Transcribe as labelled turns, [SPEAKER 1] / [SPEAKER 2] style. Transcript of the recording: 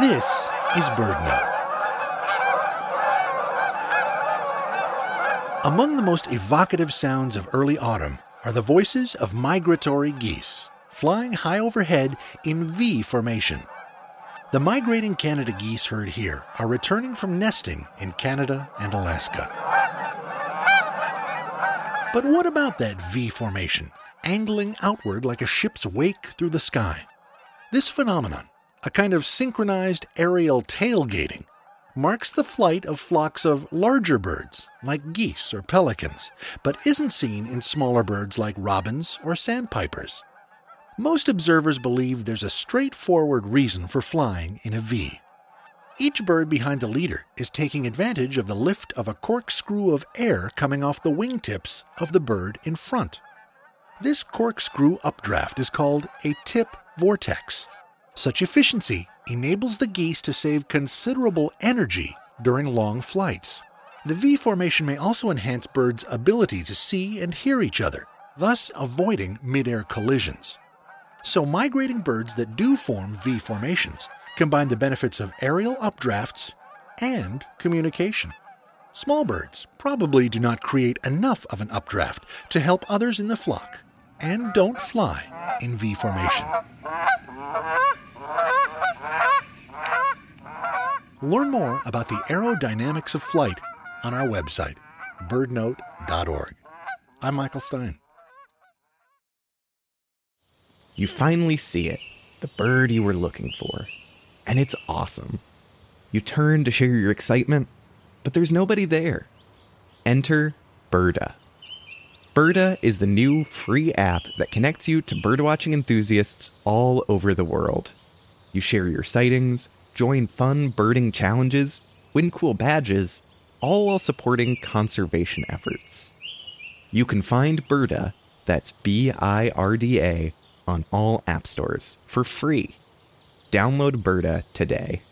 [SPEAKER 1] This is BirdNote. Among the most evocative sounds of early autumn are the voices of migratory geese, flying high overhead in V formation. The migrating Canada geese heard here are returning from nesting in Canada and Alaska. But what about that V formation, angling outward like a ship's wake through the sky? This phenomenon, a kind of synchronized aerial tailgating, marks the flight of flocks of larger birds, like geese or pelicans, but isn't seen in smaller birds like robins or sandpipers. Most observers believe there's a straightforward reason for flying in a V. Each bird behind the leader is taking advantage of the lift of a corkscrew of air coming off the wingtips of the bird in front. This corkscrew updraft is called a tip vortex. Such efficiency enables the geese to save considerable energy during long flights. The V formation may also enhance birds' ability to see and hear each other, thus avoiding mid-air collisions. So migrating birds that do form V formations combine the benefits of aerial updrafts and communication. Small birds probably do not create enough of an updraft to help others in the flock and don't fly in V formation. Learn more about the aerodynamics of flight on our website, birdnote.org. I'm Michael Stein.
[SPEAKER 2] You finally see it, the bird you were looking for. And it's awesome. You turn to share your excitement, but there's nobody there. Enter Birda. Birda is the new free app that connects you to birdwatching enthusiasts all over the world. You share your sightings, join fun birding challenges, win cool badges, all while supporting conservation efforts. You can find Birda, that's B I R D A, on all app stores for free. Download Birda today.